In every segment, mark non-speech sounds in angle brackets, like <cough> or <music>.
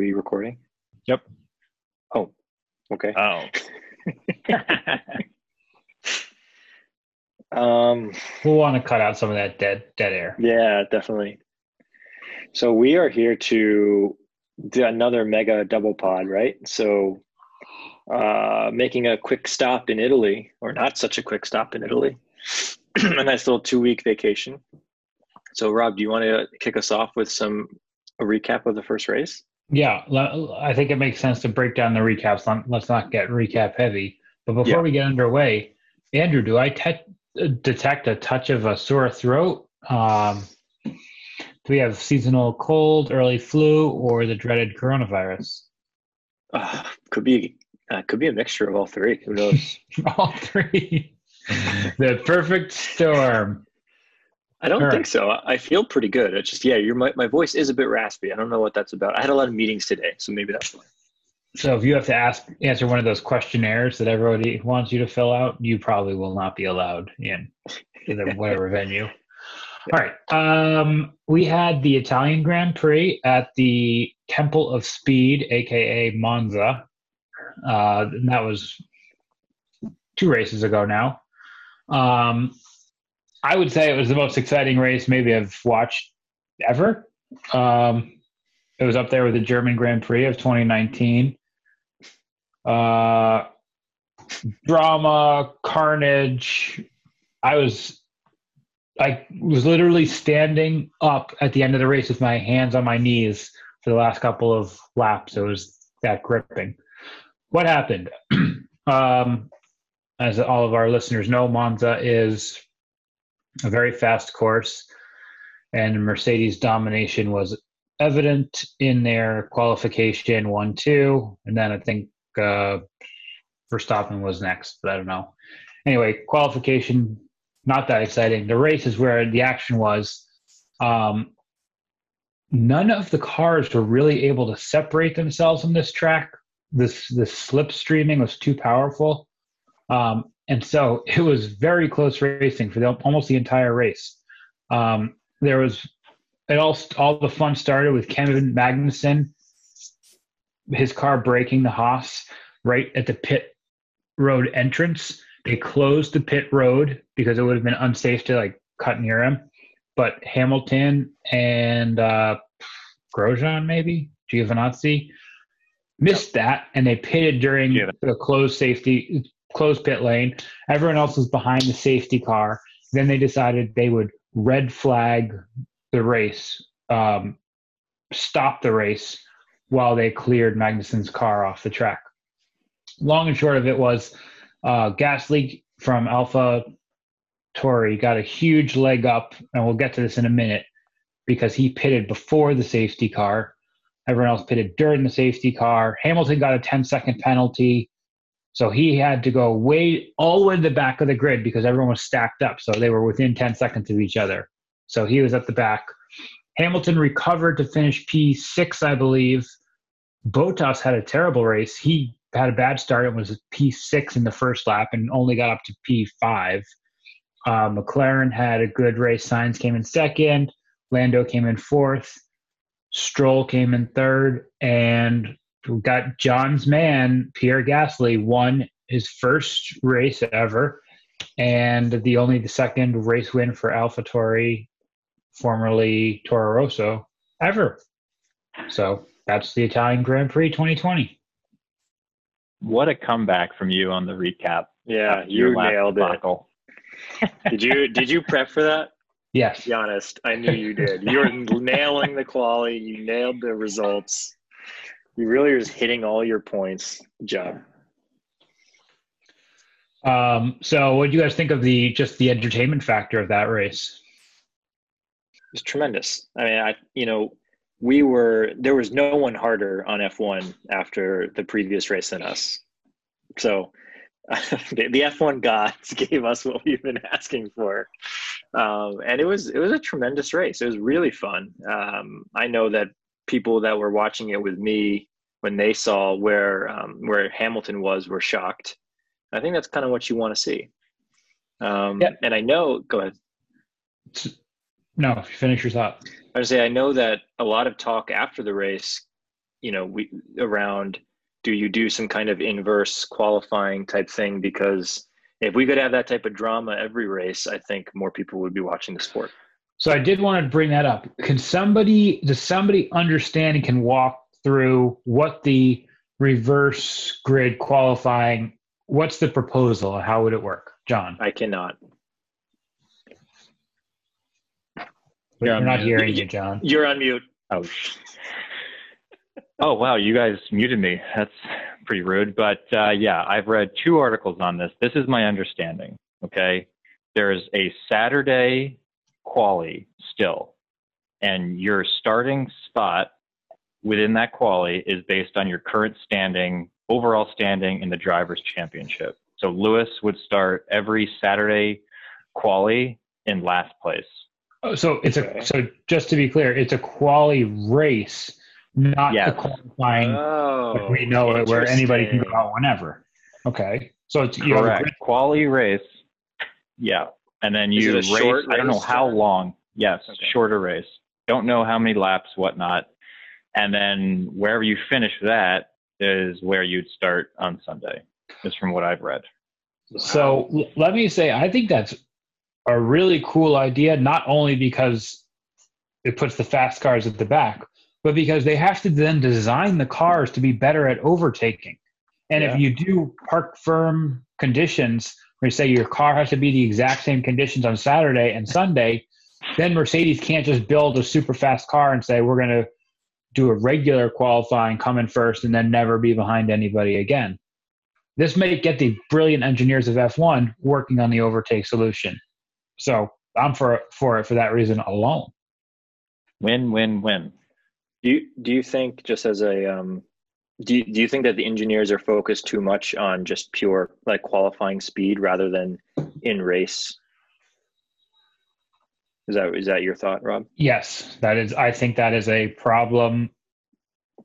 We recording? Yep. Oh, okay. Oh. <laughs> Um, We'll want to cut out some of that dead dead air. yeah, definitely. So we are here to do another mega double pod, right? So, uh, making a quick stop in Italy, or not such a quick stop in Italy, <clears throat> a nice little two week vacation. So, Rob, do you want to kick us off with some a recap of the first race? Yeah, I think it makes sense to break down the recaps. Let- Let's not get recap heavy. But before Yeah. we get underway, Andrew, do I te- detect a touch of a sore throat? Um, do we have seasonal cold, early flu, or the dreaded coronavirus? Uh, could be uh, could be a mixture of all three. Who knows? <laughs> All three. the perfect storm. I don't All think so. I feel pretty good. It's just yeah, your my, my voice is a bit raspy. I don't know what that's about. I had a lot of meetings today, so maybe that's why. So if you have to ask answer one of those questionnaires that everybody wants you to fill out, you probably will not be allowed in either whatever venue. <laughs> All right. Um, we had the Italian Grand Prix at the Temple of Speed, aka Monza. Uh, and that was two races ago now. Um, I would say it was the most exciting race maybe I've watched ever. Um, it was up there with the German Grand Prix of 2019. Uh, drama, carnage. I was, I was literally standing up at the end of the race with my hands on my knees for the last couple of laps. It was that gripping. What happened? <clears throat> um, as all of our listeners know, Monza is a very fast course, and Mercedes' domination was evident in their qualification one two, and then I think uh, Verstappen was next, but I don't know. Anyway, qualification not that exciting. The race is where the action was. Um, none of the cars were really able to separate themselves on this track. This this slipstreaming was too powerful, um, and so it was very close racing for the, almost the entire race. Um, there was it all all the fun started with Kevin Magnussen, his car breaking the Haas right at the pit road entrance. They closed the pit road because it would have been unsafe to like cut near him. But Hamilton and uh, Grosjean, maybe Giovinazzi, missed that, and they pitted during Giovinazzi. the closed safety closed pit lane. Everyone else was behind the safety car. Then they decided they would red flag the race, um, stop the race while they cleared Magnussen's car off the track. Long and short of it was uh, Gasly from Alpha Tori got a huge leg up, and we'll get to this in a minute because he pitted before the safety car. Everyone else pitted during the safety car. Hamilton got a 10 second penalty. So he had to go way all the way to the back of the grid because everyone was stacked up. So they were within 10 seconds of each other. So he was at the back. Hamilton recovered to finish P6, I believe. Bottas had a terrible race. He had a bad start and was P6 in the first lap and only got up to P5. Uh, McLaren had a good race. Sainz came in second. Lando came in fourth. Stroll came in third. And we got John's man, Pierre Gasly, won his first race ever and the only the second race win for AlphaTauri, formerly Toro Rosso, ever. So that's the Italian Grand Prix 2020. What a comeback from you on the recap. Yeah, you last nailed it. <laughs> Did you did you prep for that? Yes. Be honest. I knew you did. You were <laughs> nailing the quality. You nailed the results. You really are just hitting all your points. Good job. Um, so what do you guys think of the just the entertainment factor of that race? It's tremendous. I mean, I you know, we were there was no one harder on F1 after the previous race than us. So <laughs> the, the F1 gods <laughs> gave us what we've been asking for, um, and it was it was a tremendous race. It was really fun. Um, I know that people that were watching it with me when they saw where um, where Hamilton was were shocked. I think that's kind of what you want to see. Um, Yeah. And I know, go ahead. No, finish your thought. I say I know that a lot of talk after the race you know, we around do you do some kind of inverse qualifying type thing? Because if we could have that type of drama every race, I think more people would be watching the sport. So I did want to bring that up. Can somebody, does somebody understand and can walk through what the reverse grid qualifying, what's the proposal? How would it work? John? I cannot. We're on not mute. hearing you, John. You're on mute. Oh. oh wow, you guys muted me. That's pretty rude. But uh, yeah, I've read two articles on this. This is my understanding. Okay, there's a Saturday quali still, and your starting spot within that quali is based on your current standing, overall standing in the drivers' championship. So Lewis would start every Saturday quali in last place. Oh, so it's Okay. a, so just to be clear, it's a quali race, not Yes. the qualifying Oh, like we know it where anybody can go out whenever. Okay. So it's, you have a Correct. grid- Quali race. Yeah. And then you it race, I don't know how long. Yes, Okay. shorter race. Don't know how many laps, whatnot. And then wherever you finish that is where you'd start on Sunday, is from what I've read. So let me say, I think that's a really cool idea, not only because it puts the fast cars at the back, but because they have to then design the cars to be better at overtaking. And Yeah. if you do parc fermé conditions, where you say your car has to be the exact same conditions on Saturday and Sunday, then Mercedes can't just build a super fast car and say, we're going to do a regular qualifying, come in first, and then never be behind anybody again. This may get the brilliant engineers of F1 working on the overtake solution. So I'm for for it for that reason alone. Win, win, win. Do you do you think just as a um, do you, do you think that the engineers are focused too much on just pure like qualifying speed rather than in race? Is that is that your thought, Rob? Yes, that is. I think that is a problem,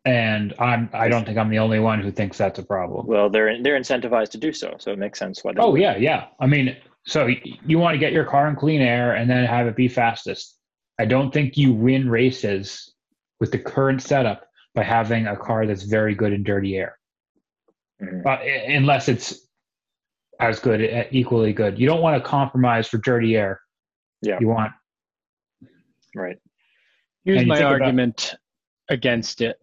and I'm. I don't think I'm the only one who thinks that's a problem. Well, they're they're incentivized to do so, so it makes sense why. Oh yeah, yeah. I mean, so you want to get your car in clean air and then have it be fastest. I don't think you win races with the current setup by having a car that's very good in dirty air. Mhm. uh, unless it's as good, equally good. You don't want to compromise for dirty air. Yeah. You want right. Here's my think about- argument against it.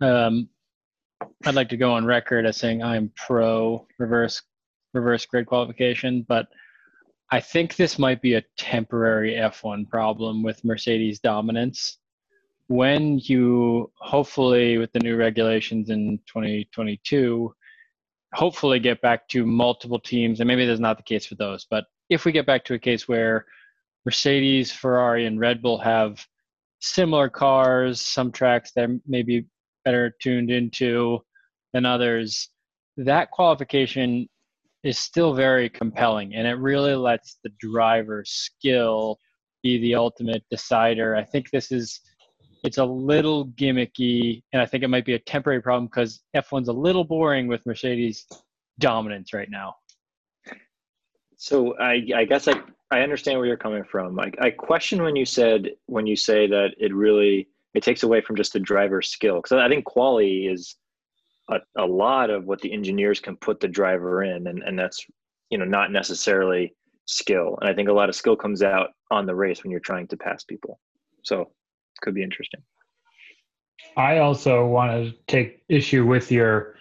Um, I'd like to go on record as saying I'm pro reverse reverse grid qualification, but I think this might be a temporary F1 problem with Mercedes dominance. When you hopefully with the new regulations in 2022 hopefully get back to multiple teams and maybe that's not the case for those, but if we get back to a case where Mercedes, Ferrari and Red Bull have similar cars, some tracks that may be better tuned into than others, that qualification is still very compelling and it really lets the driver's skill be the ultimate decider. I think this is it's a little gimmicky and I think it might be a temporary problem because F1's a little boring with Mercedes dominance right now. So I, I guess I, I understand where you're coming from. I, I question when you said when you say that it really it takes away from just the driver's skill because I think quality is a, a lot of what the engineers can put the driver in, and, and that's you know not necessarily skill. And I think a lot of skill comes out on the race when you're trying to pass people. So could be interesting. I also want to take issue with your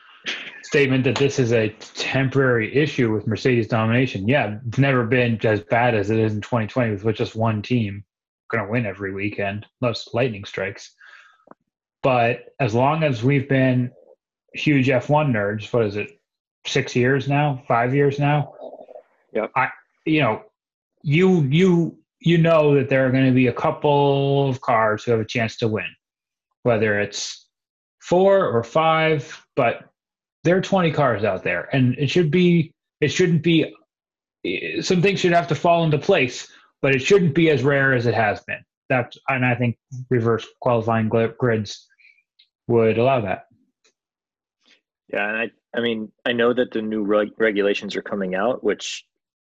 statement that this is a temporary issue with Mercedes domination. Yeah, it's never been as bad as it is in 2020 with just one team going to win every weekend, unless lightning strikes. But as long as we've been huge F1 nerds, what is it, six years now, five years now? Yep. I, you know, you you you know that there are going to be a couple of cars who have a chance to win whether it's four or five, but there are 20 cars out there and it should be, it shouldn't be, some things should have to fall into place, but it shouldn't be as rare as it has been. That's, and I think reverse qualifying grids would allow that. Yeah, and I I mean I know that the new reg- regulations are coming out, which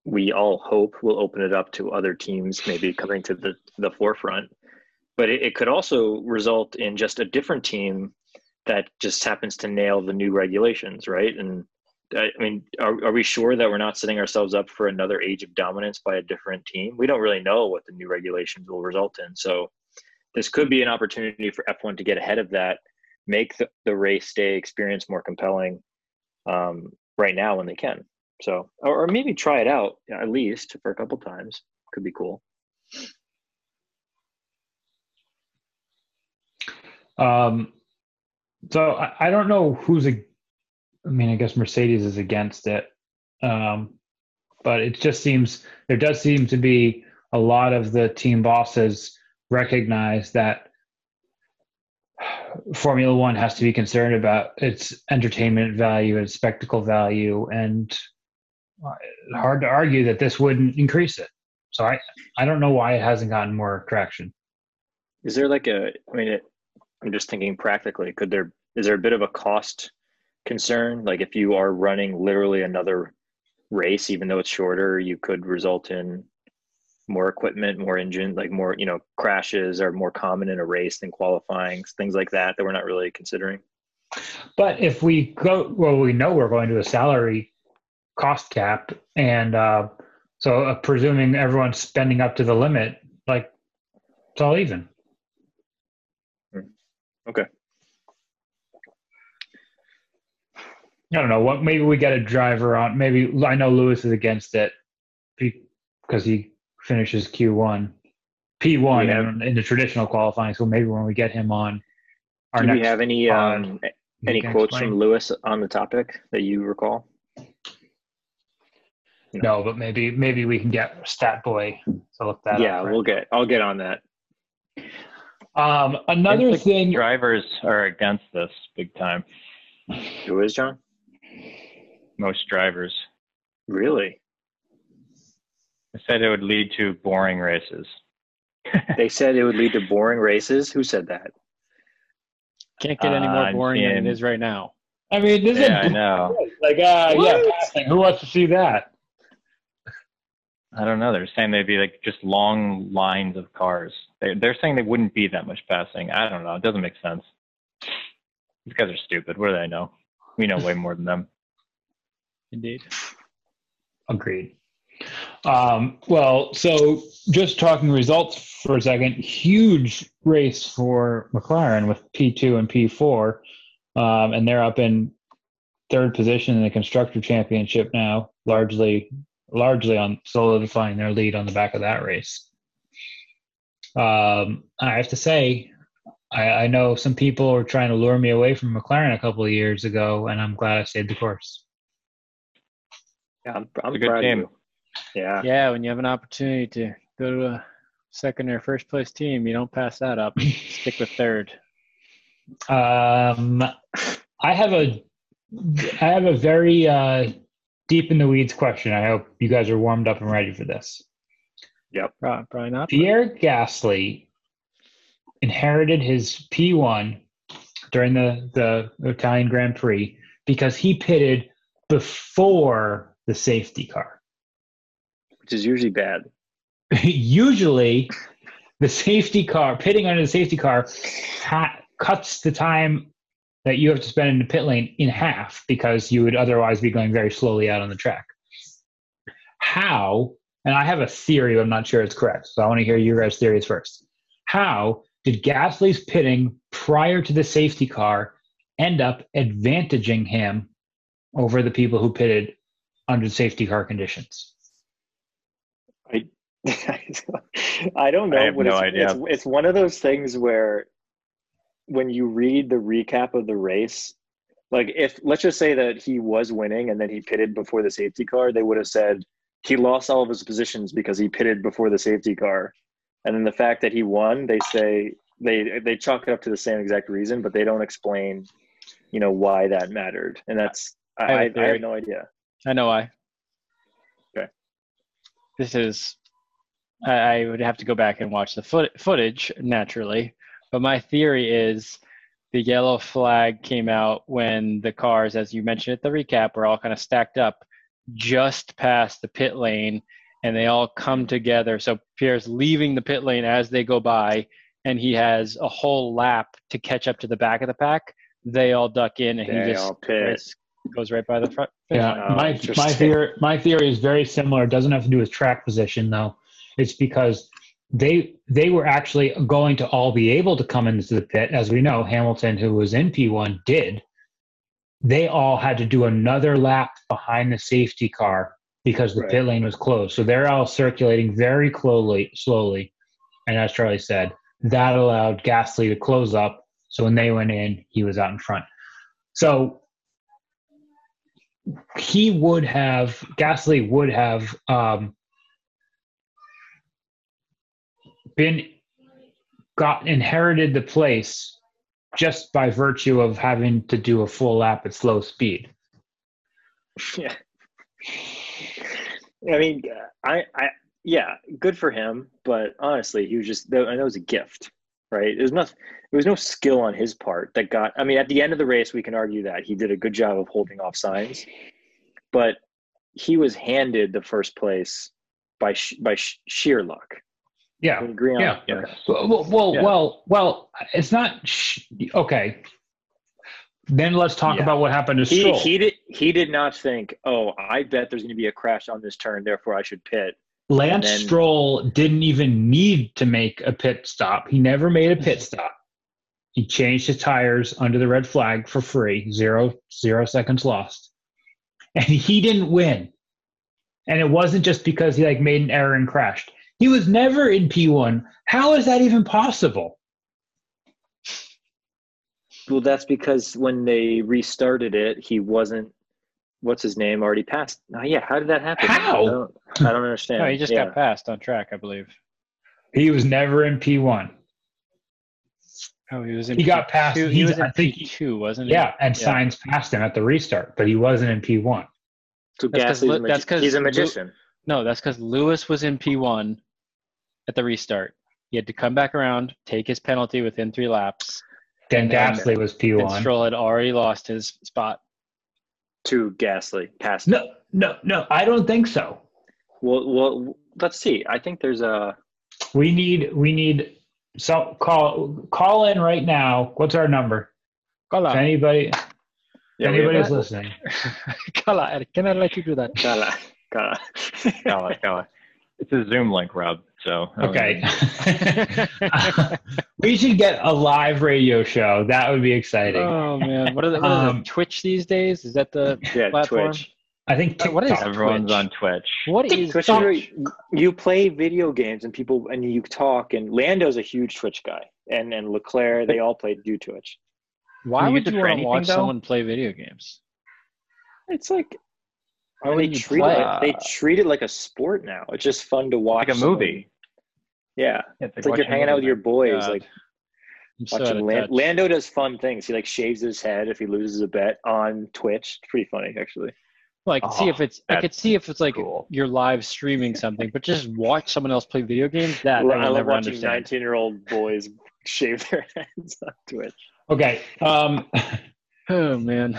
we all hope will open it up to other teams maybe coming to the the forefront. But it, it could also result in just a different team that just happens to nail the new regulations, right? And I mean, are, are we sure that we're not setting ourselves up for another age of dominance by a different team? We don't really know what the new regulations will result in. So this could be an opportunity for F1 to get ahead of that, make the, the race day experience more compelling um, right now when they can. So, or, or maybe try it out at least for a couple times. Could be cool. Um, so I, I don't know who's a. I mean, I guess Mercedes is against it, um, but it just seems there does seem to be a lot of the team bosses recognize that Formula One has to be concerned about its entertainment value, and spectacle value, and hard to argue that this wouldn't increase it. So I, I don't know why it hasn't gotten more traction. Is there like a? I mean, it, I'm just thinking practically. Could there? Is there a bit of a cost concern? Like if you are running literally another race, even though it's shorter, you could result in more equipment, more engine, like more, you know, crashes are more common in a race than qualifying, things like that that we're not really considering. But if we go, well, we know we're going to a salary cost cap, and uh, so uh, presuming everyone's spending up to the limit, like it's all even. Okay. I don't know what. Maybe we get a driver on. Maybe I know Lewis is against it because he finishes Q1, P1 have, in, in, the traditional qualifying. So maybe when we get him on, our do we have any pod, um, any quotes explain. from Lewis on the topic that you recall? No. no, but maybe maybe we can get Stat Boy to look that yeah, up. Yeah, we'll get. I'll get on that. Um, another thing. Drivers are against this big time. Who is John? Most drivers. Really? They said it would lead to boring races. <laughs> they said it would lead to boring races. Who said that? Can't get any more uh, boring than it is right now. I mean, this yeah, is I know. <laughs> Like, uh, yeah, passing. Who wants to see that? I don't know. They're saying they'd be like just long lines of cars. They're, they're saying they wouldn't be that much passing. I don't know. It doesn't make sense. These guys are stupid. What do they know? We know way more than them. <laughs> Indeed. Agreed. Um, well, so just talking results for a second, huge race for McLaren with P2 and P4, um, and they're up in third position in the constructor championship now, largely largely on solidifying their lead on the back of that race. Um, I have to say, I, I, know some people were trying to lure me away from McLaren a couple of years ago, and I'm glad I stayed the course. Yeah, I'm, I'm proud of you. Yeah. Yeah, when you have an opportunity to go to a second or first place team, you don't pass that up. <laughs> Stick with third. Um, I have a, I have a very uh, deep in the weeds question. I hope you guys are warmed up and ready for this. Yep. Probably, probably not. Pierre Gasly inherited his P1 during the, the Italian Grand Prix because he pitted before the safety car which is usually bad. <laughs> usually, the safety car, pitting under the safety car, ha- cuts the time that you have to spend in the pit lane in half because you would otherwise be going very slowly out on the track. How, and I have a theory, but I'm not sure it's correct, so I want to hear your guys' theories first. How did Gasly's pitting prior to the safety car end up advantaging him over the people who pitted under safety car conditions? I <laughs> I don't know. I have no it's, idea. It's, it's one of those things where when you read the recap of the race, like if let's just say that he was winning and then he pitted before the safety car, they would have said he lost all of his positions because he pitted before the safety car. And then the fact that he won, they say they they chalk it up to the same exact reason, but they don't explain, you know, why that mattered. And that's I, I, I have no idea. I know why. Okay. This is I would have to go back and watch the foot, footage naturally, but my theory is the yellow flag came out when the cars, as you mentioned at the recap, were all kind of stacked up just past the pit lane, and they all come together. So Pierre's leaving the pit lane as they go by, and he has a whole lap to catch up to the back of the pack. they all duck in and They he just all goes right by the front. Yeah. Oh, my my theory my theory is very similar. It doesn't have to do with track position though. It's because they they were actually going to all be able to come into the pit, as we know. Hamilton, who was in P one, did. They all had to do another lap behind the safety car because the Right. pit lane was closed. So they're all circulating very slowly, slowly. And as Charlie said, that allowed Gasly to close up. So when they went in, he was out in front. So he would have Gasly would have um, been got inherited the place just by virtue of having to do a full lap at slow speed. <laughs> yeah. I mean, I, I, yeah, good for him. But honestly, he was just. Know it was a gift, right? It was not. There was no skill on his part that got. I mean, at the end of the race, we can argue that he did a good job of holding off Sainz, but he was handed the first place by sh- by sh- sheer luck. Yeah, Can we agree on yeah. that? Okay. Well, well, Yeah. well, well. It's not sh- okay. Then let's talk Yeah. about what happened to He Stroll. he did he did not think, oh, I bet there's going to be a crash on this turn, therefore I should pit. Lance then- Stroll didn't even need to make a pit stop. He never made a pit <laughs> stop. He changed his tires under the red flag for free, zero zero seconds lost, and he didn't win. And it wasn't just because he like made an error and crashed. He was never in P one. How is that even possible? Well, that's because when they restarted it, he wasn't. What's his name? Already passed. Oh, yeah. How did that happen? How? I don't, I don't understand. No, he just yeah. got passed on track, I believe. He was never in P one. Oh, he was in. He got passed. P2. He was in I think P he- two, wasn't he? Yeah, and Yeah. Sainz passed him at the restart, but he wasn't in P one. So That's 'cause Gasly's Lu- a magi- he's a Lu- magician. No, that's because Lewis was in P one at the restart. He had to come back around, take his penalty within three laps. Then And Gasly was P And one. Stroll had already lost his spot. to Gasly past. No, no, no. I don't think so. Well, well, let's see. I think there's a. We need we need some call call in right now. What's our number? If Kala, anybody Yeah, anybody's have a- listening. <laughs> Kala, can I let you do that? Gotta, gotta. Gala, gala. It's a Zoom link, Rob. So Okay. <laughs> <laughs> we should get a live radio show. That would be exciting. oh man, what are the, what are the Um, Twitch these days? Is that the yeah, platform? Twitch. I think Uh, what is Everyone's Twitch. on Twitch. What is Twitch is Twitch? you play video games and people and you talk and Lando's a huge Twitch guy and and Leclerc they all play do Twitch. Why you would use you want to watch though? someone play video games? It's like Why they wouldn't you treat it play? like, they treat it like a sport now. It's just fun to watch. Like a movie. Yeah, It's it's like you're hanging out with your boys, God. like I'm watching of Lan- Lando does fun things. He like shaves his head if he loses a bet on Twitch. It's pretty funny actually. Well, I could see Oh, if it's I could see if it's like cool. you're live streaming something, but just watch someone else play video games. That I I love never watching 19 year old boys <laughs> shave their <laughs> heads on Twitch. Okay. Um, <laughs> Oh man,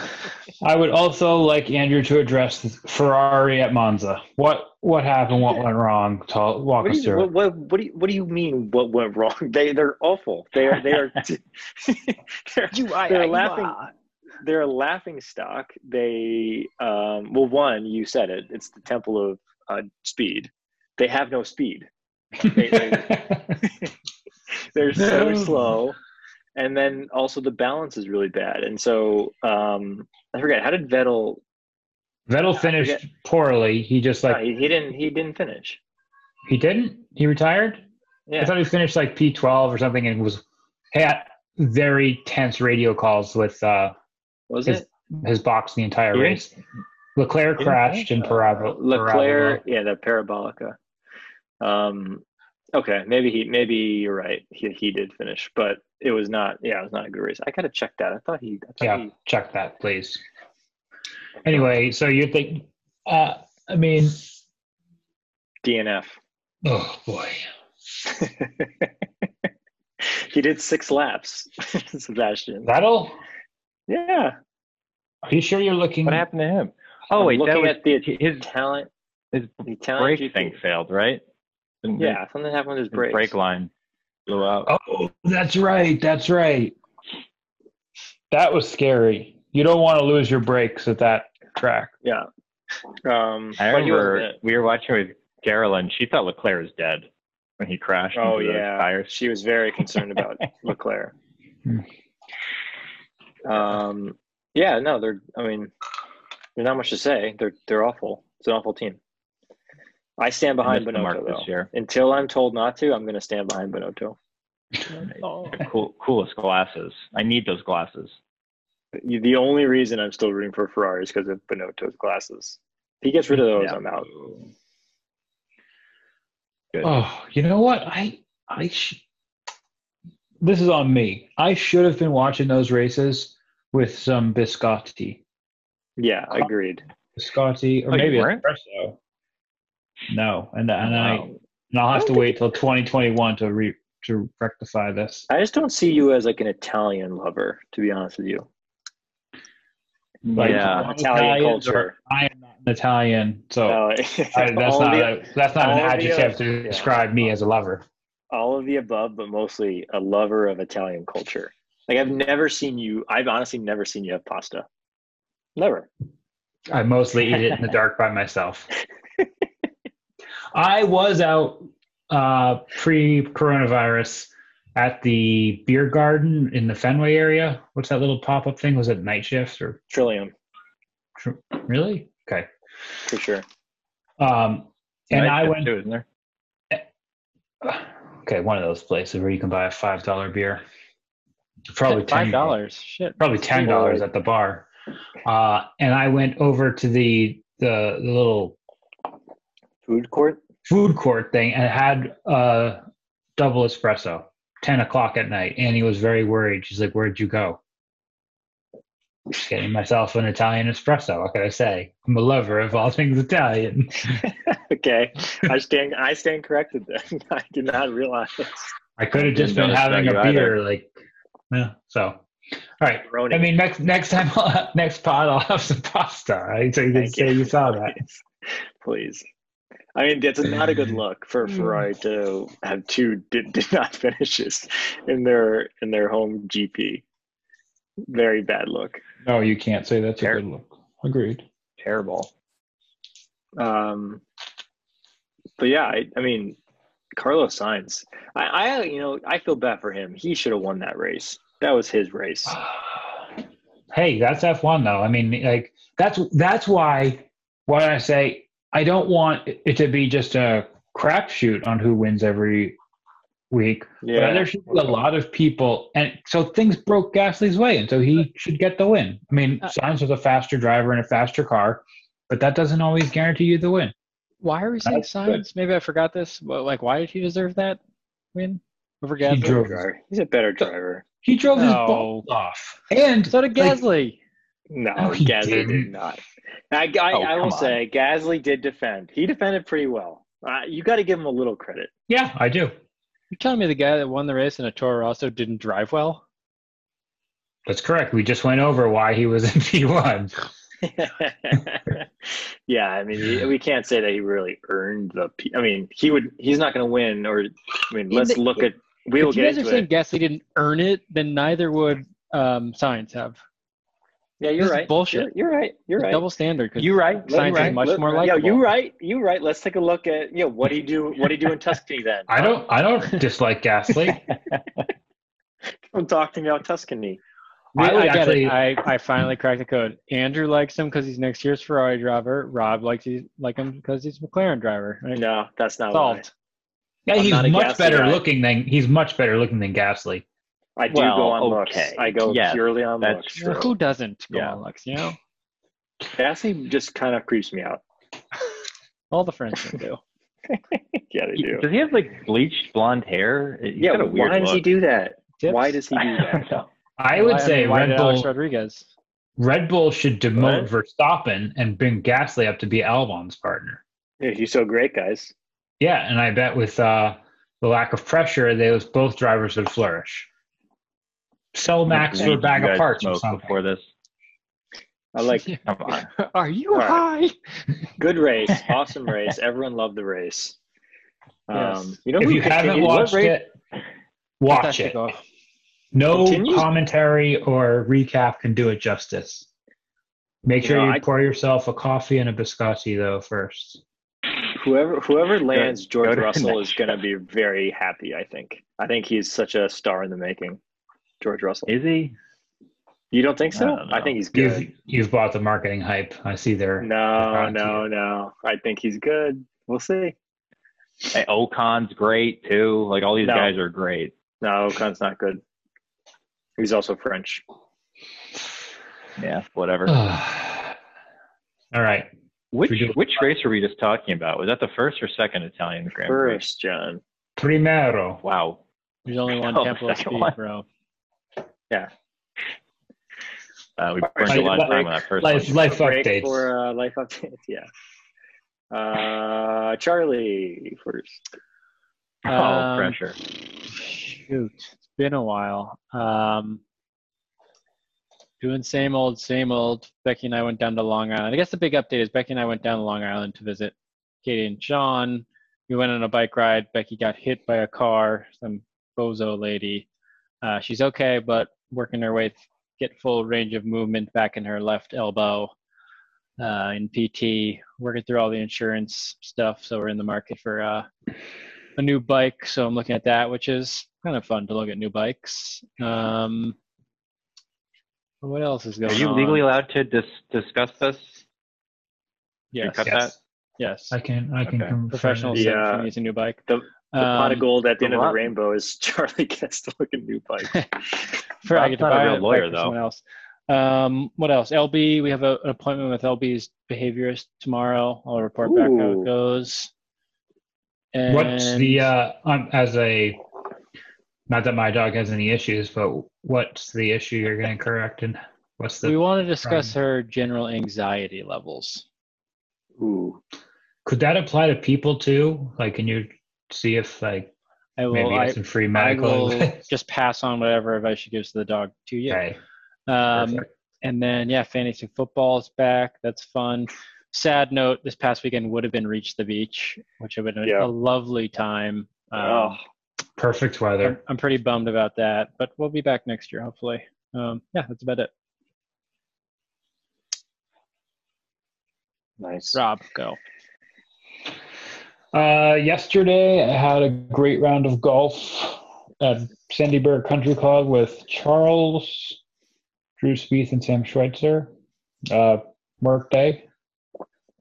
I would also like Andrew to address Ferrari at Monza. What what happened? What went wrong? Talk, walk What do us you through. what, what, what do you what do you mean what went wrong? <laughs> They they're awful. They are they are <laughs> <laughs> they're, they're laughing they're a laughing stock. They um well one, you said it, it's the temple of uh, speed. They have no speed. They, they, they're so slow. And then also the balance is really bad. And so um I forget, how did Vettel Vettel finished poorly. He just no, like he, he didn't he didn't finish. he didn't. He retired. Yeah. I Yeah. thought he finished like P twelve or something, and was had very tense radio calls with uh, Was his it? his box the entire He race. Leclerc he crashed in Parabo. Leclerc, yeah, the parabolica. Um, okay, maybe he, maybe you're right. He he did finish, but it was not. Yeah, it was not a good race. I gotta check that. I thought he. I thought Yeah, he check that, please. Anyway, so you think? Uh, I mean, DNF. oh boy. <laughs> he did six laps, <laughs> Sebastian. Vettel, Yeah. are you sure you're looking? What happened to him? Oh I'm wait, that looking was at the his talent. his The talent brake GP. thing failed, right? Didn't his- Yeah, something happened with his his brakes. brake line blew out. Oh, that's right. That's right. That was scary. You don't want to lose your brakes at that track. Yeah. Um, I but he wasn't remember we were watching with Carolyn. She thought Leclerc was dead when he crashed Oh into yeah, those tires. she was very concerned about <laughs> Leclerc. Hmm. Um, yeah, no, they're. I mean, there's not much to say. They're they're awful. It's an awful team. I stand behind missed the mark this year. Until I'm told not to, I'm going to stand behind Binotto. Oh. <laughs> Cool, coolest glasses. I need those glasses. The only reason I'm still rooting for Ferrari is because of Binotto's glasses. If he gets rid of those, Yeah. I'm out. Good. Oh, you know what? I I sh- this is on me. I should have been watching those races with some biscotti, Yeah, agreed. biscotti, or Oh, maybe espresso. No, and and I Wow. and I'll have to wait till 2021 to re to rectify this. I just don't see you as like an Italian lover, to be honest with you. Like, Yeah. Italian culture. I am not an Italian, so No, I, <laughs> that's not the, a, that's not an of the, adjective to yeah. describe me as a lover. all of the above, but mostly a lover of Italian culture. Like I've never seen you. I've honestly never seen you have pasta. Never. I mostly eat it in the <laughs> dark by myself. <laughs> I was out uh, pre coronavirus at the beer garden in the Fenway area. What's that little pop up thing? Was it night shifts or Trillium tr- really? Okay. for sure. Um, and Night I went, too, isn't there? <sighs> okay, one of those places where you can buy a $5 beer. Probably five $10. Shit. probably ten dollars at the bar. Uh, and I went over to the, the the little Food court. food court thing and it had a double espresso, ten o'clock at night. Annie was very worried. She's like, "Where'd you go?" Getting myself an Italian espresso. What can I say? I'm a lover of all things Italian. <laughs> okay, I stand. I stand corrected. Then <laughs> I did not realize. I could have just been having a you beer, like, yeah. So, all right. Roni. I mean, next next time, I'll have, <laughs> next pod, I'll have some pasta. Right? So you can Thank say you saw that. Please. I mean, it's not a good look for Ferrari to have two <laughs> did, did not finishes in their in their home GP. Very bad look. No, you can't say that's a good look. Agreed. Terrible. Um, but yeah, I, I mean, Carlos Sainz. I, I, you know, I feel bad for him. He should have won that race. That was his race. <sighs> Hey, that's F1 though. I mean, like that's that's why why I say I don't want it to be just a crapshoot on who wins every week. But Yeah, there should be a lot of people, and so things broke Gasly's way, and so he should get the win. I mean, Uh, Sainz was a faster driver and a faster car, but that doesn't always guarantee you the win. Why are we saying That's good. Maybe I forgot this. But like, why did he deserve that win over Gasly? He drove- He's a better driver. He drove his No. balls off, and So did like, Gasly. No, No, he Gasly did didn't. I, I, Oh, I will on. say, Gasly did defend. He defended pretty well. Uh, you got to give him a little credit. yeah, I do. You're telling me the guy that won the race in a Toro Rosso didn't drive well? That's correct. We just went over why he was <laughs> in P1. <laughs> yeah, I mean, we can't say that he really earned the. P- I mean, he would. He's not going to win. Or, I mean, let's look at. We will if you get guys are saying it. Gasly didn't earn it, then neither would um, Sainz have. Yeah, you're this is right. bullshit. You're, you're right. You're It's right. Double standard. 'cause You're right. Let- You Sainz is right. much let- more Yeah, likable. you right. You're right. Let's take a look at. Yeah, what do you do? What do you do in Tuscany then? I don't. I don't dislike Gasly. I'm talking about Tuscany. I I, would get actually- it. I, I finally cracked the code. Andrew likes him because he's next year's Ferrari driver. Rob likes he, like him because he's McLaren driver. Right? No, that's not why. Solved. Yeah, I'm he's much better guy. looking than he's much better looking than Gasly. I do Well, go on okay. looks. I go Yes, purely on that's looks. true. Who doesn't go Yeah. on Lux? You know, Cassie just kind of creeps me out. <laughs> all the Frenchmen do. <laughs> Yeah, they do. Does he have like bleached blonde hair? He's Yeah, got a weird why does he do that? Tips? Why does he <laughs> do I that? don't. I would Why- say mean, why Red did Alex Bull. Rodriguez. Red Bull should demote What? Verstappen and bring Gasly up to be Albon's partner. Yeah, he's so great, guys. Yeah, and I bet with uh, the lack of pressure, those both drivers would flourish. Sell Max How for a bag of did you guys parts or something. before this. I like <laughs> Come on. <laughs> Are you All right. high? good race, <laughs> awesome race. Everyone loved the race. Um, Yes. you know If you haven't continued- what watched race- it, watch it. Oh, No Continue? commentary or recap can do it justice. Make sure No, you I- pour yourself a coffee and a biscotti though first. Whoever whoever lands George Russell is going to be very happy. I think. I think he's such a star in the making. George Russell. Is he? You don't think so? I. I think he's good. You've you've bought the marketing hype. I see there. No, no, no. I think he's good. We'll see. Hey, Ocon's great too. Like all these No. guys are great. No, Ocon's not good. He's also French. Yeah, whatever. <sighs> All right. Which which race were we just talking about? Was that the first or second Italian Grand Prix? First, John. Primero. Wow. There's only <laughs> one Oh, temple of speed, one. bro. Uh, we burned right, a lot of like- time on that first Life one. life Break updates. for uh, life updates. Yeah. Uh, Charlie first. Oh, Um, pressure. Shoot, it's been a while. Um, doing same old, same old. Becky and I went down to Long Island. I guess the big update is Becky and I went down to Long Island to visit Katie and Sean. We went on a bike ride. Becky got hit by a car, some bozo lady. Uh, she's okay, but working her way, th- get full range of movement back in her left elbow. Uh, in PT, working through all the insurance stuff. So we're in the market for uh, a new bike. So I'm looking at that, which is kind of fun to look at new bikes. Um, what else is going on? Are you on? legally allowed to dis- discuss this? Yes. cut Yes. that? Yes. I can I can Okay. confirm Professional it. Yeah. yeah. for a new bike. The, the pot of Um, gold at the end of the rainbow is <laughs> Charlie gets to look at new bike. <laughs> for I get to buy a buy real it, bike lawyer, for though. someone else. Um, what else? LB, we have a, an appointment with LB's behaviorist tomorrow. I'll report back how it goes. And What's the uh um, as a not that my dog has any issues, but what's the issue you're getting corrected? What's the we want to discuss her general anxiety levels. Ooh. could that apply to people too? Like can you see if like I will. maybe I, get some free I medical will <laughs> just pass on whatever advice she gives to the dog to you. Okay. Um, perfect. and then yeah, fantasy football is back. That's fun. Sad note: this past weekend would have been reach the beach, which would have been Yeah. a lovely time. Um, oh, Perfect I'm, weather. I'm pretty bummed about that, but we'll be back next year hopefully. Um, yeah, that's about it. nice. Rob, go. Uh, yesterday, I had a great round of golf at Sandyberg Country Club with Charles, Drew Spieth, and Sam Schweitzer. Uh, day,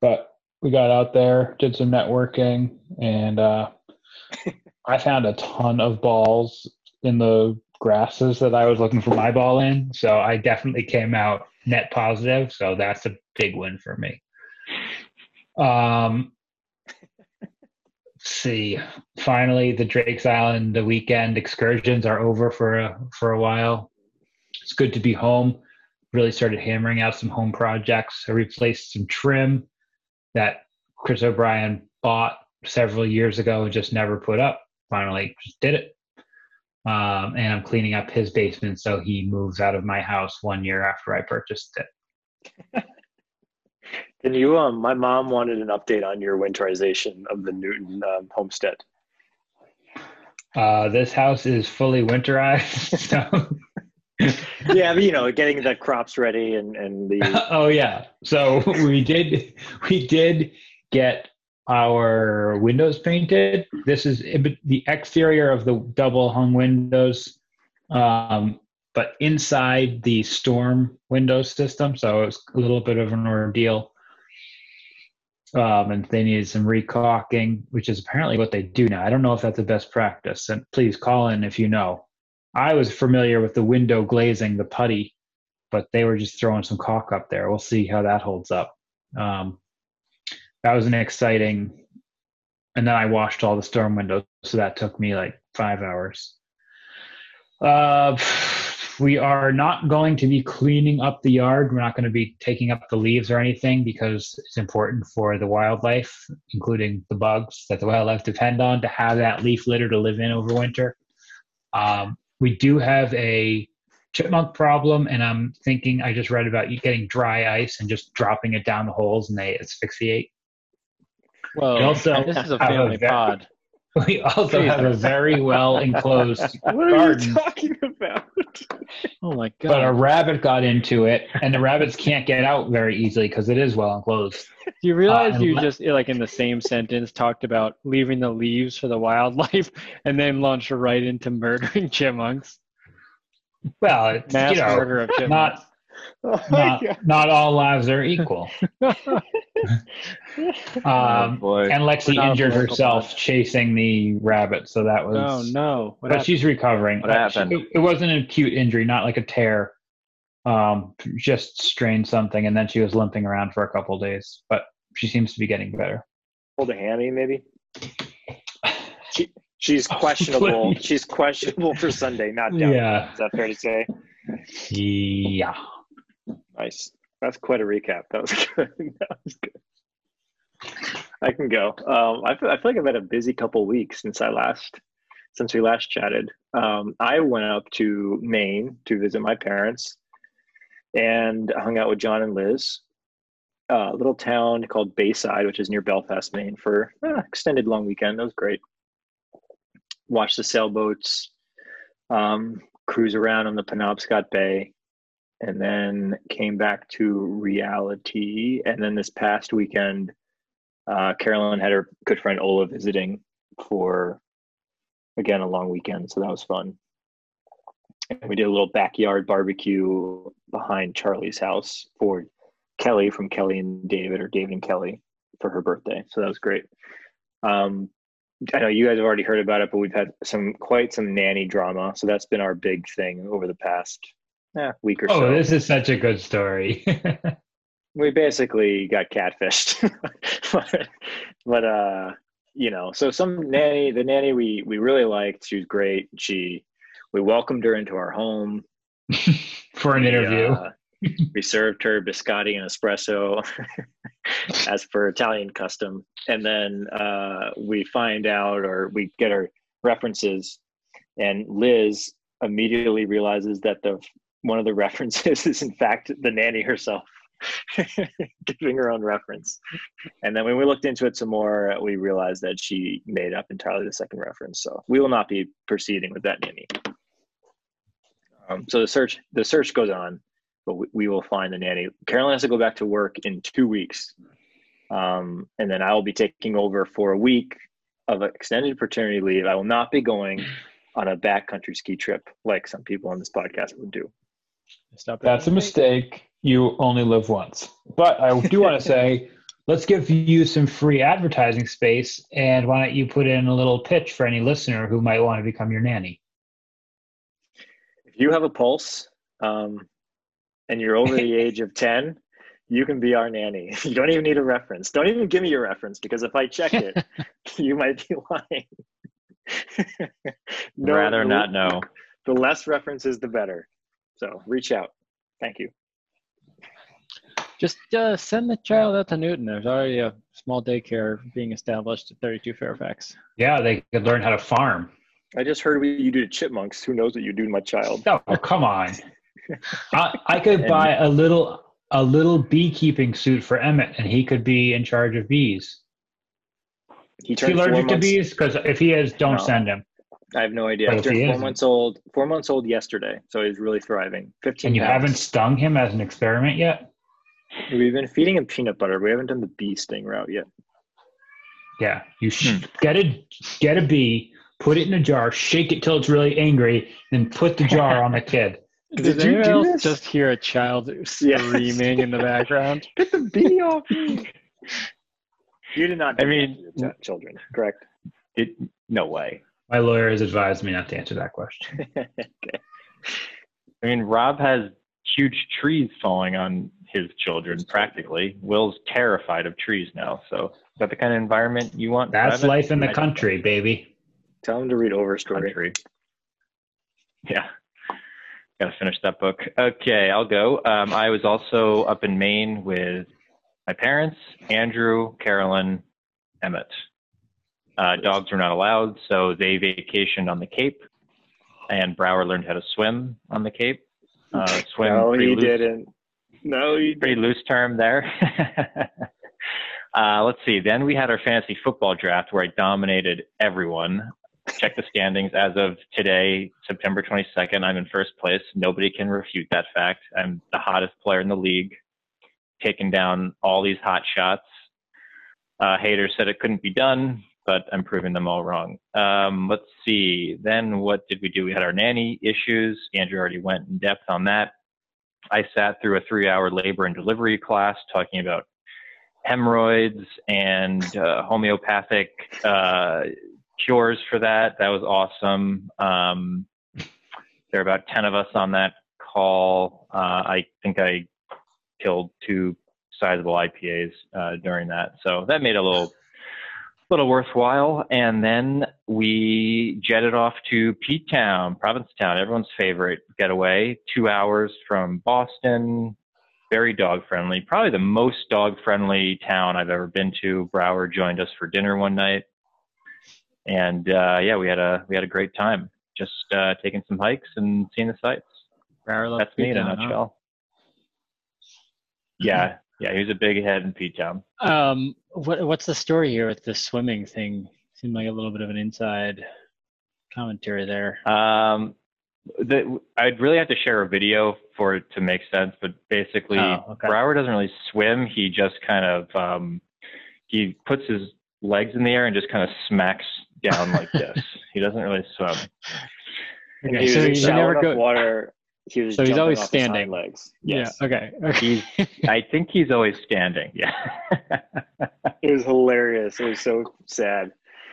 but we got out there, did some networking, and uh, I found a ton of balls in the grasses that I was looking for my ball in. So I definitely came out net positive. So that's a big win for me. Um, see. Finally the drake's island the weekend excursions are over for a for a while. It's good to be home. Really started hammering out some home projects. I replaced some trim that chris o'brien bought several years ago and just never put up. Finally just did it. Um, and i'm cleaning up his basement so he moves out of my house one year after i purchased it <laughs> Can you? Um, my mom wanted an update on your winterization of the Newton um, homestead. uh, this house is fully winterized <laughs> so yeah, but, you know, getting the crops ready and and the <laughs> oh yeah. So we did we did get our windows painted. This is the exterior of the double hung windows, um, but inside the storm window system. So it was a little bit of an ordeal. Um, and they needed some recaulking, which is apparently what they do now. I don't know if that's the best practice. And please call in if you know. I was familiar with the window glazing, the putty, but they were just throwing some caulk up there. We'll see how that holds up. Um, that was an exciting. And then I washed all the storm windows, so that took me like five hours. Uh, we are not going to be cleaning up the yard. We're not going to be taking up the leaves or anything because it's important for the wildlife, including the bugs that the wildlife depend on, to have that leaf litter to live in over winter. Um, we do have a chipmunk problem, and I'm thinking I just read about you getting dry ice and just dropping it down the holes and they asphyxiate. Well, We also this is a have a very- pod. <laughs> We also have a very well enclosed <laughs> what are garden. you talking about? <laughs> Oh my god! But a rabbit got into it, and the rabbits can't get out very easily because it is well enclosed. Do you realize uh, and you le- just like in the same sentence talked about leaving the leaves for the wildlife, <laughs> and then launched right into murdering <laughs> chipmunks? Well, it's, Mass you know, murder of chipmunks. not <laughs> Oh not, God. not all lives are equal. <laughs> <laughs> oh Um, boy. and Lexi injured herself pod. chasing the rabbit, so that was. oh no! What but happened? she's recovering. What Uh, she- happened? it, it wasn't an acute injury, not like a tear. Um, just strained something, and then she was limping around for a couple of days. But she seems to be getting better. Hold a hammy, maybe. <sighs> She, she's Oh, questionable. she's questionable for Sunday, not down. Yeah, Is that fair to say? yeah. Nice. That's quite a recap. That was <laughs> good. that was good. I can go. Um, I, feel, I feel like I've had a busy couple weeks since I last since we last chatted. Um, I went up to Maine to visit my parents and hung out with John and Liz. A little town called Bayside, which is near Belfast, Maine, for uh, extended long weekend. That was great. Watched the sailboats, um, cruise around on the Penobscot Bay, and then came back to reality. And then this past weekend, uh, Carolyn had her good friend Ola visiting for again a long weekend, so that was fun. And we did a little backyard barbecue behind Charlie's house for Kelly from Kelly and David, or David and Kelly, for her birthday. So that was great. Um, I know you guys have already heard about it, but we've had some quite some nanny drama. So that's been our big thing over the past eh, week or Oh, so. this is such a good story. <laughs> we basically got catfished <laughs> but, but uh you know so some nanny the nanny we we really liked she was great she we welcomed her into our home <laughs> For an We, interview. uh, we served her biscotti and espresso as per italian custom and then uh we find out or we get our references and liz immediately realizes that the one of the <laughs> references is in fact the nanny herself <laughs> giving her own reference. And then when we looked into it some more, we realized that she made up entirely the second reference. So we will not be proceeding with that nanny. Um, so the search the search goes on, but we, we will find the nanny. Carolyn has to go back to work in two weeks, um, and then I will be taking over for a week of extended paternity leave. I will not be going on a backcountry ski trip like some people on this podcast would do. Stop That's a mistake. You only live once. But I do want to <laughs> say, let's give you some free advertising space. And why don't you put in a little pitch for any listener who might want to become your nanny? if you have a pulse um, and you're over the <laughs> age of 10 you can be our nanny <laughs> you don't even need a reference don't even give me your reference because if i check it you might be lying No, Rather not know. the less references the better so reach out thank you Just uh, send the child out to Newton. There's already a small daycare being established at 32 Fairfax. Yeah, they could learn how to farm. i just heard what you do to chipmunks who knows what you do to my child Oh, come on. <laughs> I, I could buy a little a little beekeeping suit for Emmett, and he could be in charge of bees. he he turned allergic to bees? Because if he is, don't No. send him. I have no idea But he if he turned four isn't- months old four months old yesterday so he's really thriving 15 And you pounds. haven't stung him as an experiment yet? we've been feeding him peanut butter we haven't done the bee sting route yet Yeah, you sh- hmm. get a get a bee, put it in a jar, shake it till it's really angry, then put the jar on the kid. <laughs> Did Does you anyone do else this? just hear a child Yes. screaming in the <laughs> background? Get the bee off me. <laughs> You did not. I mean- that to your ch- children, correct? It, no way. My lawyer has advised me not to answer that question. okay. <laughs> I mean, Rob has huge trees falling on his children practically. Will's terrified of trees now. So is that the kind of environment you want? That's Travis? life in the I- country, baby. Tell him to read Overstory. Country. Yeah. Got to finish that book. Okay, I'll go. Um, I was also up in Maine with my parents, Andrew, Carolyn, Emmett. Uh, dogs were not allowed, so they vacationed on the Cape, and Brower learned how to swim on the Cape. Uh, <laughs> swim No, he loose didn't. No, he pretty loose term there. <laughs> uh, let's see. Then we had our fantasy football draft where I dominated everyone. Check the standings as of today, September 22nd. I'm in first place. Nobody can refute that fact. I'm the hottest player in the league, taking down all these hot shots. Uh, haters said it couldn't be done, but I'm proving them all wrong. Um, let's see. Then what did we do? We had our nanny issues. Andrew already went in depth on that. I sat through a three hour labor and delivery class talking about hemorrhoids and uh, homeopathic uh, cures for that. That was awesome. Um, there are about 10 of us on that call. Uh, I think I killed two sizable IPAs uh, during that. So that made a little little worthwhile. And then we jetted off to P-Town, Provincetown, everyone's favorite getaway, two hours from Boston. Very dog friendly, probably the most dog friendly town I've ever been to. Brower joined us for dinner one night, and uh, yeah, we had a we had a great time. Just uh, taking some hikes and seeing the sights. Brower That's me in a P-Town, huh? nutshell. Yeah, yeah, he was a big head in P-Town. Um, what what's the story here with the swimming thing? Seemed like a little bit of an inside commentary there. Um, the, I'd really have to share a video for it to make sense, but basically, Oh, okay. Brower doesn't really swim. He just kind of um, he puts his legs in the air and just kind of smacks down like <laughs> this. He doesn't really swim. Okay, he so you never go- water. He was So he's always off his hind standing. legs. Yes. Yeah. Okay. okay. He's, I think he's always standing. Yeah. <laughs> It was hilarious. It was so sad.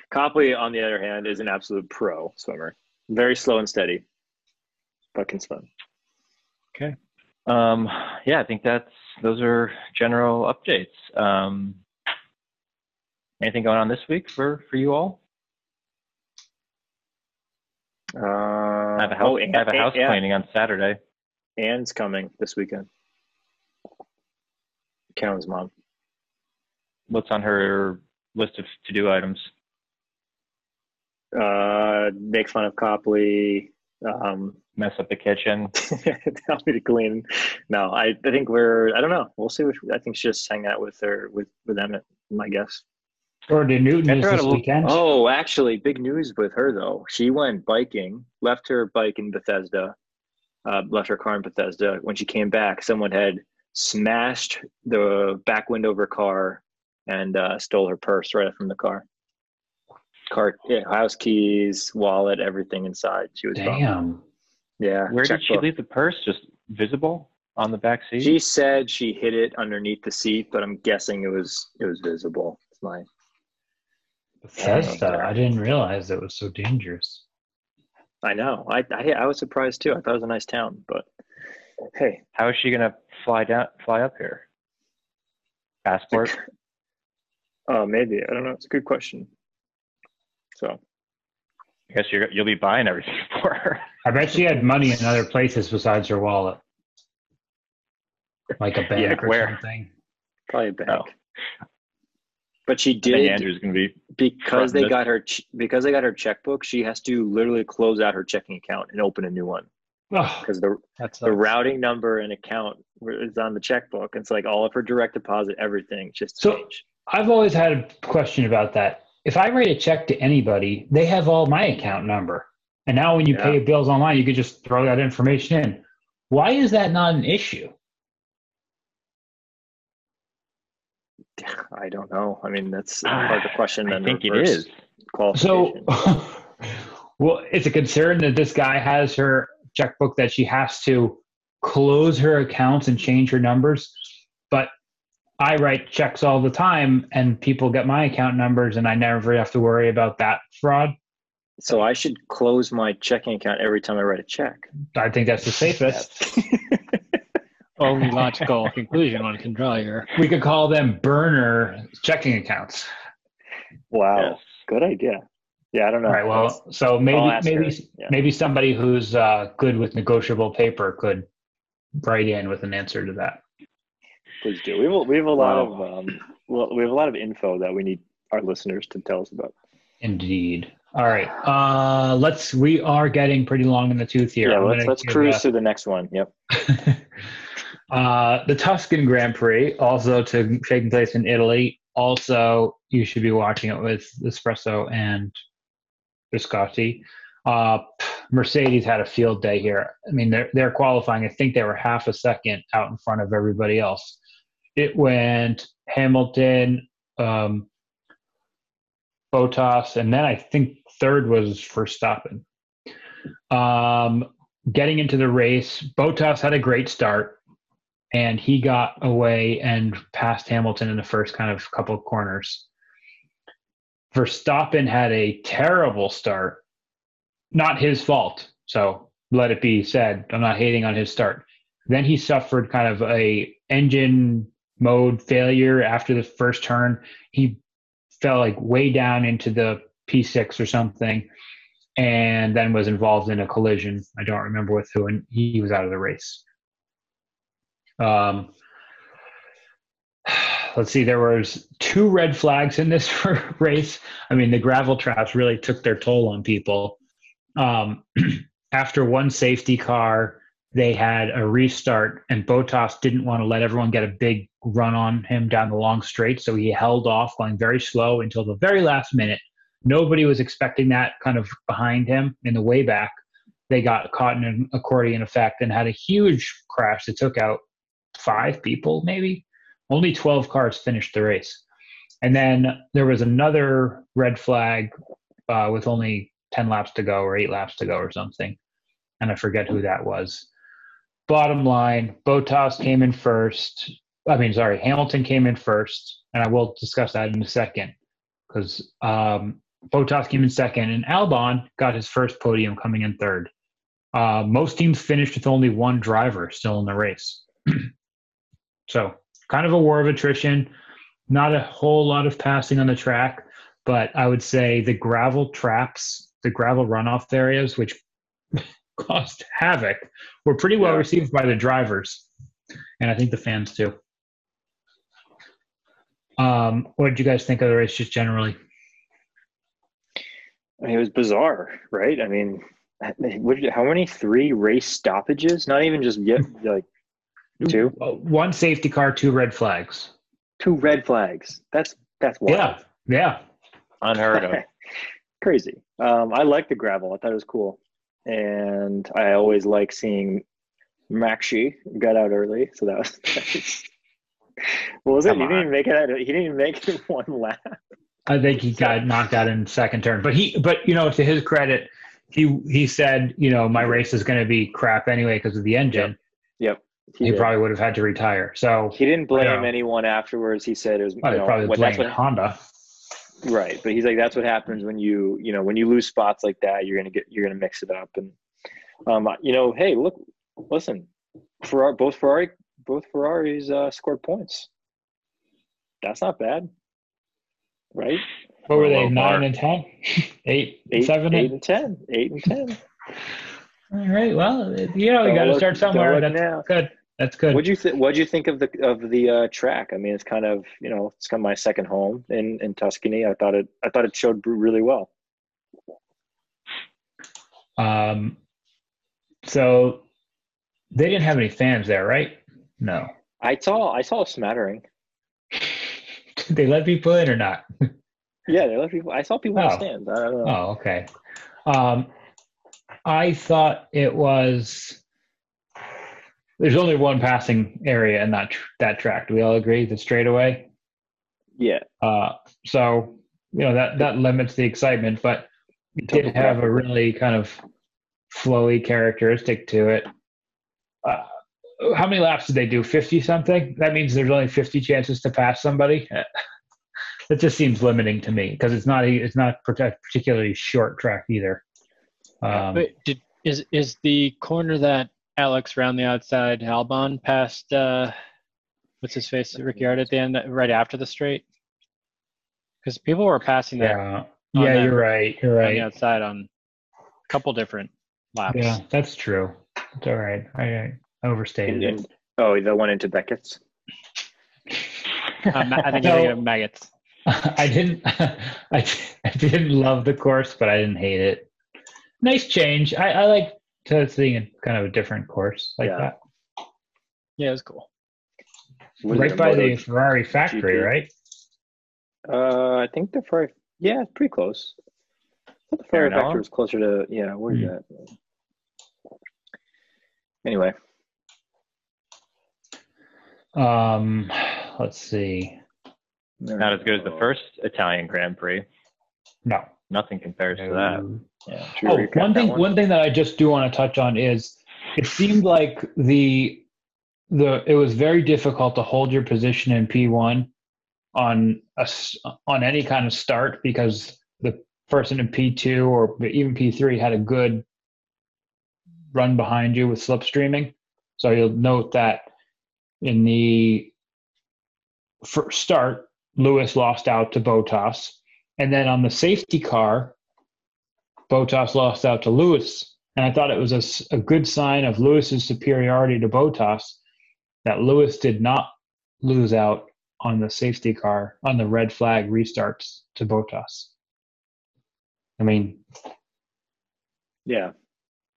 Copley, on the other hand, is an absolute pro swimmer. Very slow and steady, but can swim. um, yeah, I think that's those are general updates. Um, anything going on this week for for you all? Uh, I have a house, oh, I have a house yeah, cleaning on Saturday. Anne's coming this weekend. Callan's mom. What's on her list of to do items? Uh, make fun of Copley. Um, <laughs> Mess up the kitchen. tell me to clean. No, I, I think we're. I don't know. We'll see. What, I think she's just hanging out with her with with Emmett. My guess. Jordan Newton is this it was- weekend. Oh, actually, big news with her though. She went biking, left her bike in Bethesda, uh, left her car in Bethesda. When she came back, someone had smashed the back window of her car and uh, stole her purse right from the car. Car, yeah, house keys, wallet, everything inside. She was bummed. Damn. Yeah. Where did she checkbook. leave the purse? Just visible on the back seat? She said she hid it underneath the seat, but I'm guessing it was it was visible. It's my Bethesda. I didn't realize it was so dangerous. I know. I, I I was surprised too. I thought it was a nice town, but hey, How is she gonna fly down, fly up here? Passport. <laughs> uh, maybe I don't know. It's a good question. So I guess you're, you'll be buying everything <laughs> for her. I bet she had money in other places besides her wallet, like a <laughs> bank Yeah, or where? something. probably a bank. Oh. But she I think did Andrew's gonna be. because they got her ch- because they got her checkbook. She has to literally close out her checking account and open a new one because the That's the routing number and account is on the checkbook. It's like all of her direct deposit, everything just So- change. I've always had a question about that. If I write a check to anybody, they have all my account number. And now when you Yeah. pay bills online, you could just throw that information in. Why is that not an issue? <sighs> I don't know. I mean, that's <sighs> hard to question. I think it reverse is. So, <laughs> well, it's a concern that this guy has her checkbook that she has to close her accounts and change her numbers. But I write checks all the time and people get my account numbers and I never have to worry about that fraud. So I should close my checking account every time I write a check. I think that's the safest. Only logical <laughs> conclusion one can draw here. We could call them burner checking accounts. Wow, Yes. good idea. Yeah, I don't know. All right. Well, so maybe maybe. Yeah. maybe somebody who's uh, good with negotiable paper could write in with an answer to that. please do. We have a, we have a lot Wow. of um, well, we have a lot of info that we need our listeners to tell us about. Indeed. All right. Uh, let's. We are getting pretty long in the tooth here. Yeah, I'm let's let's give, cruise uh, to the next one. Yep. <laughs> uh, the Tuscan Grand Prix, also to taking place in Italy. Also, you should be watching it with espresso and Biscotti. Uh, Mercedes had a field day here. I mean, they're, they're qualifying. I think they were half a second out in front of everybody else. It went Hamilton, um, Bottas, and then I think third was Verstappen. Um, getting into the race, Bottas had a great start, and he got away and passed Hamilton in the first kind of couple of corners. Verstappen had a terrible start not his fault. So let it be said, I'm not hating on his start. Then he suffered kind of a engine mode failure after the first turn. He fell like way down into the P6 or something and then was involved in a collision. I don't remember with who, and he was out of the race. Um, let's see, there was two red flags in this <laughs> race. I mean, the gravel traps really took their toll on people um, <clears throat> after one safety car, they had a restart, and Bottas didn't want to let everyone get a big run on him down the long straight, so he held off, going very slow until the very last minute. Nobody was expecting that kind of behind him in the way back. They got caught in an accordion effect and had a huge crash that took out five people, maybe. Only 12 cars finished the race. And then there was another red flag uh, with only 10 laps to go or eight laps to go or something. And I forget who that was. Bottom line, Bottas came in first. I mean, sorry, Hamilton came in first. And I will discuss that in a second because um, Bottas came in second and Albon got his first podium coming in third. Uh, most teams finished with only one driver still in the race. <clears throat> so, kind of a war of attrition. Not a whole lot of passing on the track, but I would say the gravel traps the gravel runoff areas, which <laughs> caused havoc, were pretty well yeah. received by the drivers, and I think the fans too. Um, what did you guys think of the race just generally? I mean, it was bizarre, right? I mean, how many three race stoppages? Not even just yet, <laughs> like two. One safety car, two red flags. Two red flags. That's that's wild. Yeah, yeah, unheard of. <laughs> Crazy. Um, I like the gravel. I thought it was cool, and I always like seeing Maxi got out early, so that was <laughs> nice. what was Come it? He didn't even make it. Out, he didn't even make it one lap. I think he got knocked out in second turn, but he, but you know, to his credit, he he said, you know, my race is going to be crap anyway because of the engine. Yep. yep. He, he probably would have had to retire. So he didn't blame you know, anyone afterwards. He said it was well, you know, probably what, blamed Honda. Right, but he's like, that's what happens when you, you know, when you lose spots like that, you're gonna get, you're gonna mix it up, and, um, you know, hey, look, listen, Ferrari, both Ferrari, both Ferraris uh, scored points. That's not bad, right? What were they? Nine and ten, <laughs> eight, eight seven, eight and ten, eight and ten. <laughs> All right. Well, you know, you got to start somewhere. That's now. good. That's good. What'd you think? What'd you think of the of the uh, track? I mean, it's kind of you know it's kind of my second home in in Tuscany. I thought it I thought it showed really well. Um, so they didn't have any fans there, right? No. I saw I saw a smattering. Did <laughs> they let people in or not? <laughs> yeah, they let people. I saw people oh. oh. stands. I don't know. Oh, okay. Um, I thought it was there's only one passing area in that tr- that track. Do we all agree? The straightaway. Yeah. Uh, so you know that that limits the excitement, but it did have a really kind of flowy characteristic to it. Uh, how many laps did they do? Fifty something. That means there's only fifty chances to pass somebody. <laughs> that just seems limiting to me because it's not a, it's not particularly short track either. Um, but did is is the corner that Alex around the outside, Albon past uh, what's his face, Ricciardo at the end, right after the straight. Because people were passing that. Yeah, yeah, you're right. You're right. On the outside on a couple different laps. Yeah, that's true. It's all right. I, I overstated it. Oh, the one into Becketts. um, I think <laughs> you're thinking of Maggotts. <laughs> I didn't. I, <laughs> I didn't love the course, but I didn't hate it. Nice change. I, I like to seeing kind of a different course like yeah. that. Yeah, it was cool. Was right by the Ferrari factory, GP? right? Uh, I think the Ferrari. Yeah, pretty close. The fire Maranello? factor was closer to yeah. Where's Hmm. that? Anyway, Um, let's see. Not as good as the first Italian Grand Prix. No. Nothing compares to that. Yeah. We Oh, one thing. One thing that I just do want to touch on is it seemed like the the it was very difficult to hold your position in P1 on a on any kind of start because the person in P2 or even P3 had a good run behind you with slipstreaming. So you'll note that in the first start, Lewis lost out to Bottas, and then on the safety car, Bottas lost out to Lewis. And I thought it was a good sign of Lewis's superiority to Bottas that Lewis did not lose out on the safety car on the red flag restarts to Bottas. I mean, Yeah,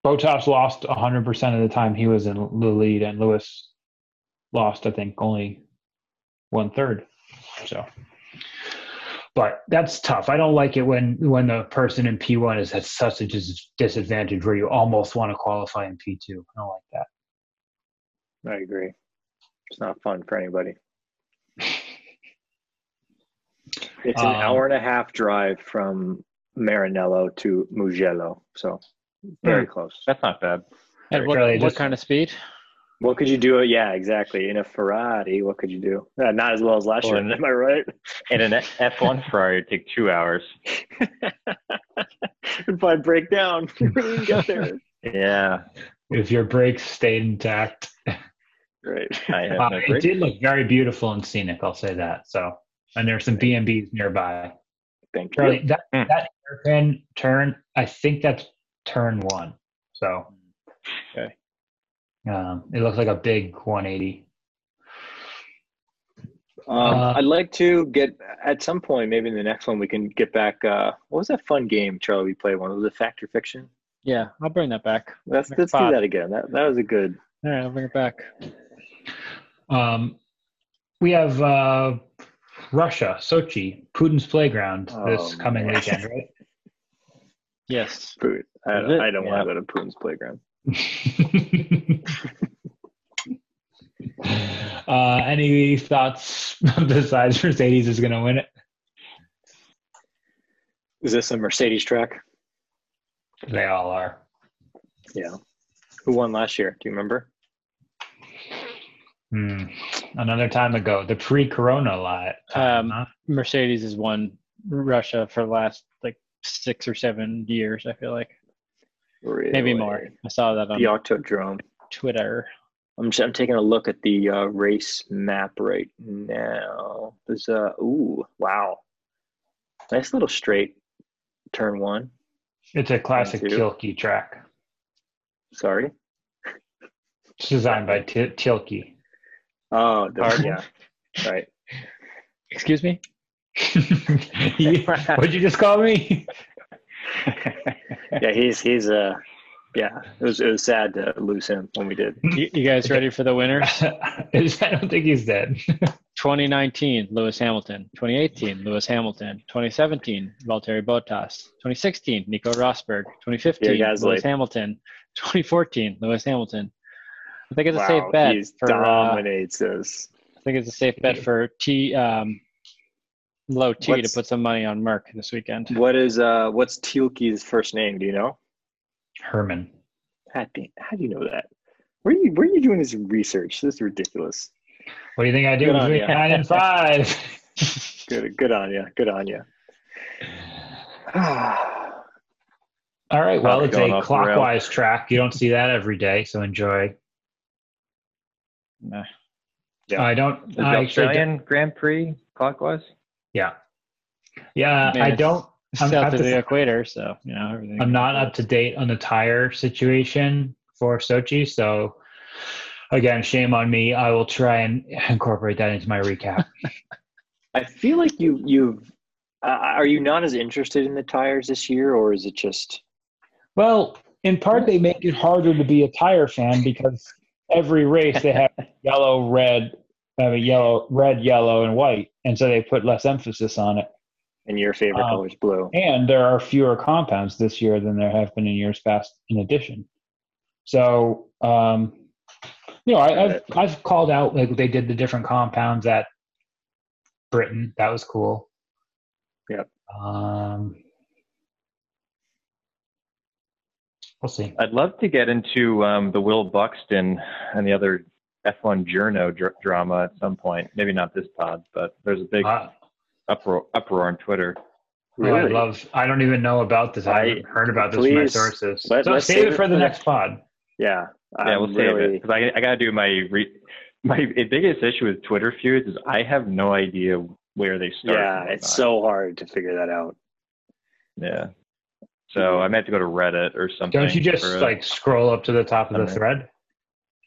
Bottas lost 100% of the time he was in the lead, and Lewis lost, I think, only one third. So, but that's tough. I don't like it when when the person in P1 is at such a dis- disadvantage where you almost want to qualify in P2. I don't like that. I agree. It's not fun for anybody. <laughs> It's an Um, hour and a half drive from Maranello to Mugello, so very close. That's not bad. And what, Charlie, what just- kind of speed? What could you do? Yeah, exactly. In a Ferrari, what could you do? Uh, not as well as last Or year. an- Am I right? In an F1 <laughs> Ferrari would take two hours. <laughs> if I break down, <laughs> you wouldn't get there. Yeah. If your brakes stayed intact, Right. I have Uh, no it brakes. did look very beautiful and scenic. I'll say that. So, and there's some B and B's nearby. Thank Charlie, you. that Hmm. that hairpin turn, I think that's turn one. So, Okay. Um, it looks like a big 180. Um, Uh, I'd like to get at some point, maybe in the next one, we can get back. Uh, what was that fun game, Charlie? We played one. Was it Fact or Fiction? Yeah, I'll bring that back. Let's Next let's do that again. That that was a good. All right, I'll bring it back. Um, we have uh, Russia, Sochi, Putin's playground this Oh, coming man. weekend, right? <laughs> Yes. Food. I, I don't Yeah. want to go to Putin's playground. <laughs> uh, any thoughts <laughs> besides Mercedes is going to win it? Is this a Mercedes track? They all are. Yeah. Who won last year? Do you remember? Hmm. Another time ago, the pre-Corona lot. Um, huh? Mercedes has won Russia for the last like six or seven years. I feel like really? maybe more. I saw that on The Autodrome. Twitter. I'm just, I'm taking a look at the uh, race map right now. There's a ooh wow, nice little straight turn one. It's a classic Thank you. Tilke track. Sorry. It's designed by T- Tilke. Oh, the, yeah, right. Excuse me. You- <laughs> What'd you just call me? <laughs> Yeah, he's he's uh, yeah. It was it was sad to lose him when we did. You, you guys ready for the winners? <laughs> I don't think he's dead. <laughs> 2019, Lewis Hamilton. 2018, Lewis Hamilton. 2017, Valtteri Bottas. 2016, Nico Rosberg. 2015, Yeah, Gasly. Lewis Hamilton. 2014, Lewis Hamilton. I think it's a safe bet he for. Uh, dominates us. I think it's a safe bet for T. Um, low T to put some money on Merc this weekend. What is uh, what's Tilke's first name? Do you know? Hermann. How do, how do you know that? Where are you where are you doing this research? This is ridiculous. What do you think I do Good on between nine and five? <laughs> Good good on you. Good on you. <sighs> All right. Well, it's a off the rail. clockwise track. You don't see that every day, so enjoy. Nah. Yeah. I don't. The I Australian Grand Prix clockwise? yeah. Yeah, Man, I don't. I'm South of the equator, so you know everything. I'm not up to date on the tire situation for Sochi, so again, shame on me. I will try and incorporate that into my recap. <laughs> I feel like you you've uh, are you not as interested in the tires this year, or is it just well, in part, they make it harder to be a tire fan because every race they have <laughs> yellow, red, uh, yellow, red, yellow, and white, and so they put less emphasis on it. And your favorite Um, color is blue. and there are fewer compounds this year than there have been in years past. In addition, so um, you know, I, I've I've called out like they did the different compounds at Britain. That was cool. Yep. Um, we'll see. I'd love to get into um, the Will Buxton and the other F1 Journo dr- drama at some point. Maybe not this pod, but there's a big Uh, uproar, uproar on Twitter. oh, I love. I don't even know about this. I, I- haven't heard about this from my sources. let- so let's save save it it for the next pod. Yeah. yeah, I'm we'll save it because I, I got to do my re- my biggest issue with Twitter feuds is I have no idea where they start. Yeah, it's whatnot. so hard to figure that out. yeah. So I might have to go to Reddit or something. Don't you just for a- like scroll up to the top of the Okay. thread?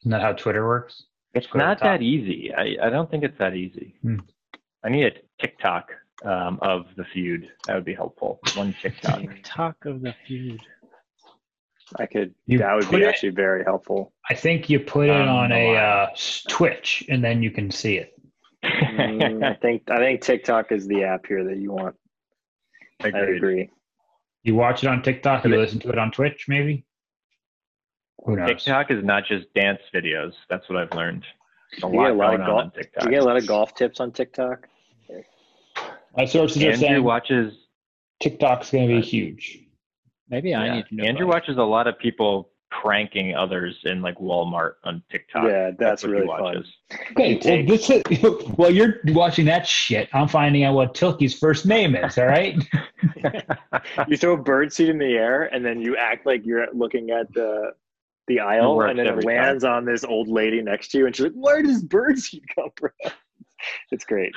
Isn't that how Twitter works? It's Scroll not that easy. I, I don't think it's that easy. Hmm. I need a TikTok um, of the feud. That would be helpful. One TikTok. Talk of the feud. I could. You that would be it- actually very helpful. I think you put it Um, on a uh, Twitch, and then you can see it. Mm, I think. I think TikTok is the app here that you want. I agree. You watch it on TikTok. You listen to it on Twitch, maybe. Who knows? TikTok is not just dance videos. That's what I've learned. There's a You get a lot lot going of on on golf. TikTok. You get a lot of golf tips on TikTok. My sources are Andrew saying watches. TikTok's going to be uh, huge. Maybe I yeah, need to know. Andrew about watches a lot of people pranking others in like Walmart on TikTok. Yeah, that's what he really fun. watches. Okay, well, this is, <laughs> well, you're watching that shit. I'm finding out what Tilke's first name is. All right. <laughs> You throw a bird seed in the air, and then you act like you're looking at the the aisle, works and then it every lands on this old lady next to you, and she's like, "Where does bird seed come from?" <laughs> It's great.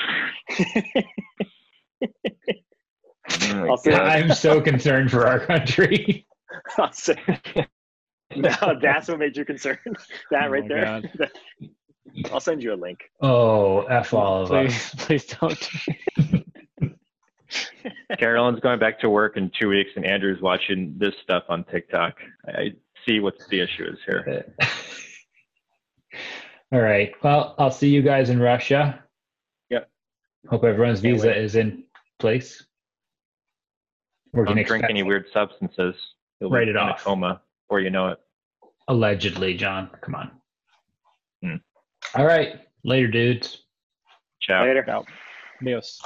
Oh <laughs> I'll say- God. I'm so concerned for our country. <laughs> I'll say, <laughs> no, that's what made you concerned. That Oh right there. I'll send you a link. Oh, f all of please, us. please don't. Carolyn's going back to work in two weeks, and Andrew's watching this stuff on TikTok. I I see what the issue is here. All right. Well, I'll see you guys in Russia. Yep. Hope everyone's Can't visa wait. is in place. We're Don't drink any weird substances. You'll Write be it in off. a coma before you know it. Allegedly, John. Come on. Hmm. All right. Later, dudes. Ciao. Later. Adios.